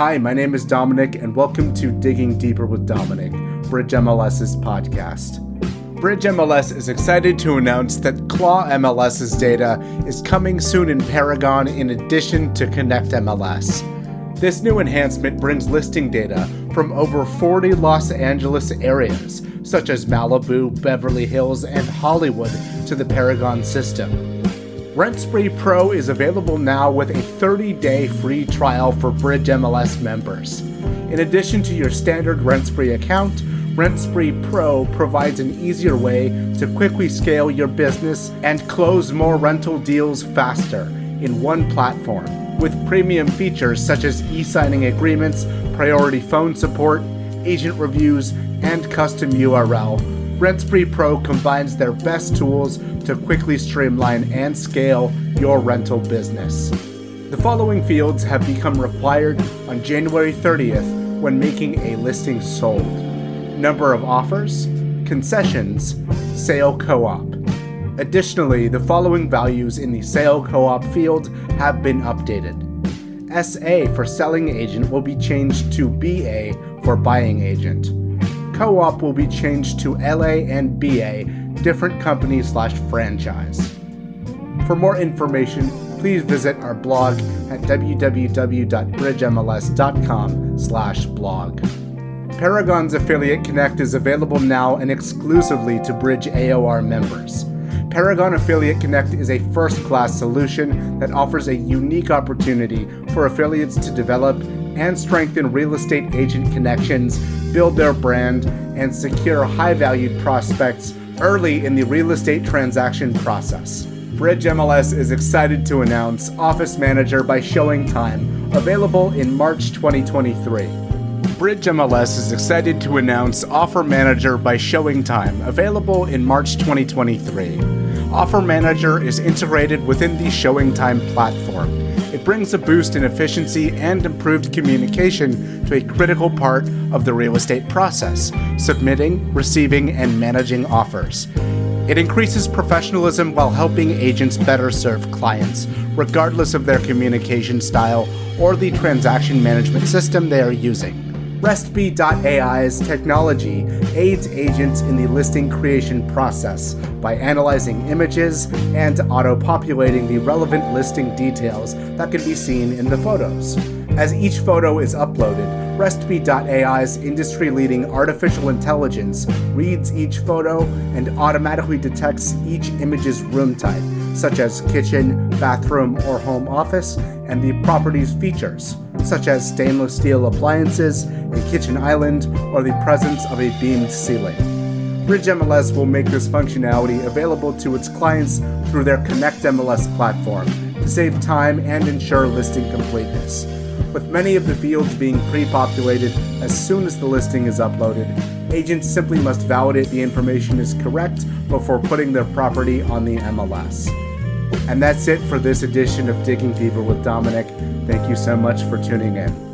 Hi, my name is Dominic, and welcome to Digging Deeper with Dominic, Bridge MLS's podcast. Bridge MLS is excited to announce that Claw MLS's data is coming soon in Paragon in addition to Connect MLS. This new enhancement brings listing data from over 40 Los Angeles areas, such as Malibu, Beverly Hills, and Hollywood, to the Paragon system. RentSpree Pro is available now with a 30 day free trial for Bridge MLS members. In addition to your standard RentSpree account, RentSpree Pro provides an easier way to quickly scale your business and close more rental deals faster in one platform, with premium features such as e signing agreements, priority phone support, agent reviews, and custom URL. RentSpree Pro combines their best tools to quickly streamline and scale your rental business. The following fields have become required on January 30th when making a listing sold number of offers, concessions, sale co op. Additionally, the following values in the sale co op field have been updated. SA for selling agent will be changed to BA for buying agent. Co op will be changed to LA and BA, different company slash franchise. For more information, please visit our blog at www.bridgemls.com slash blog. Paragon's Affiliate Connect is available now and exclusively to Bridge AOR members. Paragon Affiliate Connect is a first class solution that offers a unique opportunity for affiliates to develop and strengthen real estate agent connections, build their brand, and secure high valued prospects early in the real estate transaction process. Bridge MLS is excited to announce Office Manager by Showing Time, available in March 2023. Bridge MLS is excited to announce Offer Manager by Showing Time, available in March 2023. Offer Manager is integrated within the Showing Time platform. It brings a boost in efficiency and improved communication to a critical part of the real estate process submitting, receiving, and managing offers. It increases professionalism while helping agents better serve clients, regardless of their communication style or the transaction management system they are using. Restb.ai's technology aids agents in the listing creation process by analyzing images and auto populating the relevant listing details that can be seen in the photos. As each photo is uploaded, Restb.ai's industry leading artificial intelligence reads each photo and automatically detects each image's room type, such as kitchen, bathroom, or home office, and the property's features such as stainless steel appliances, a kitchen island, or the presence of a beamed ceiling. Bridge MLS will make this functionality available to its clients through their Connect MLS platform to save time and ensure listing completeness. With many of the fields being pre populated as soon as the listing is uploaded, agents simply must validate the information is correct before putting their property on the MLS. And that's it for this edition of Digging Deeper with Dominic. Thank you so much for tuning in.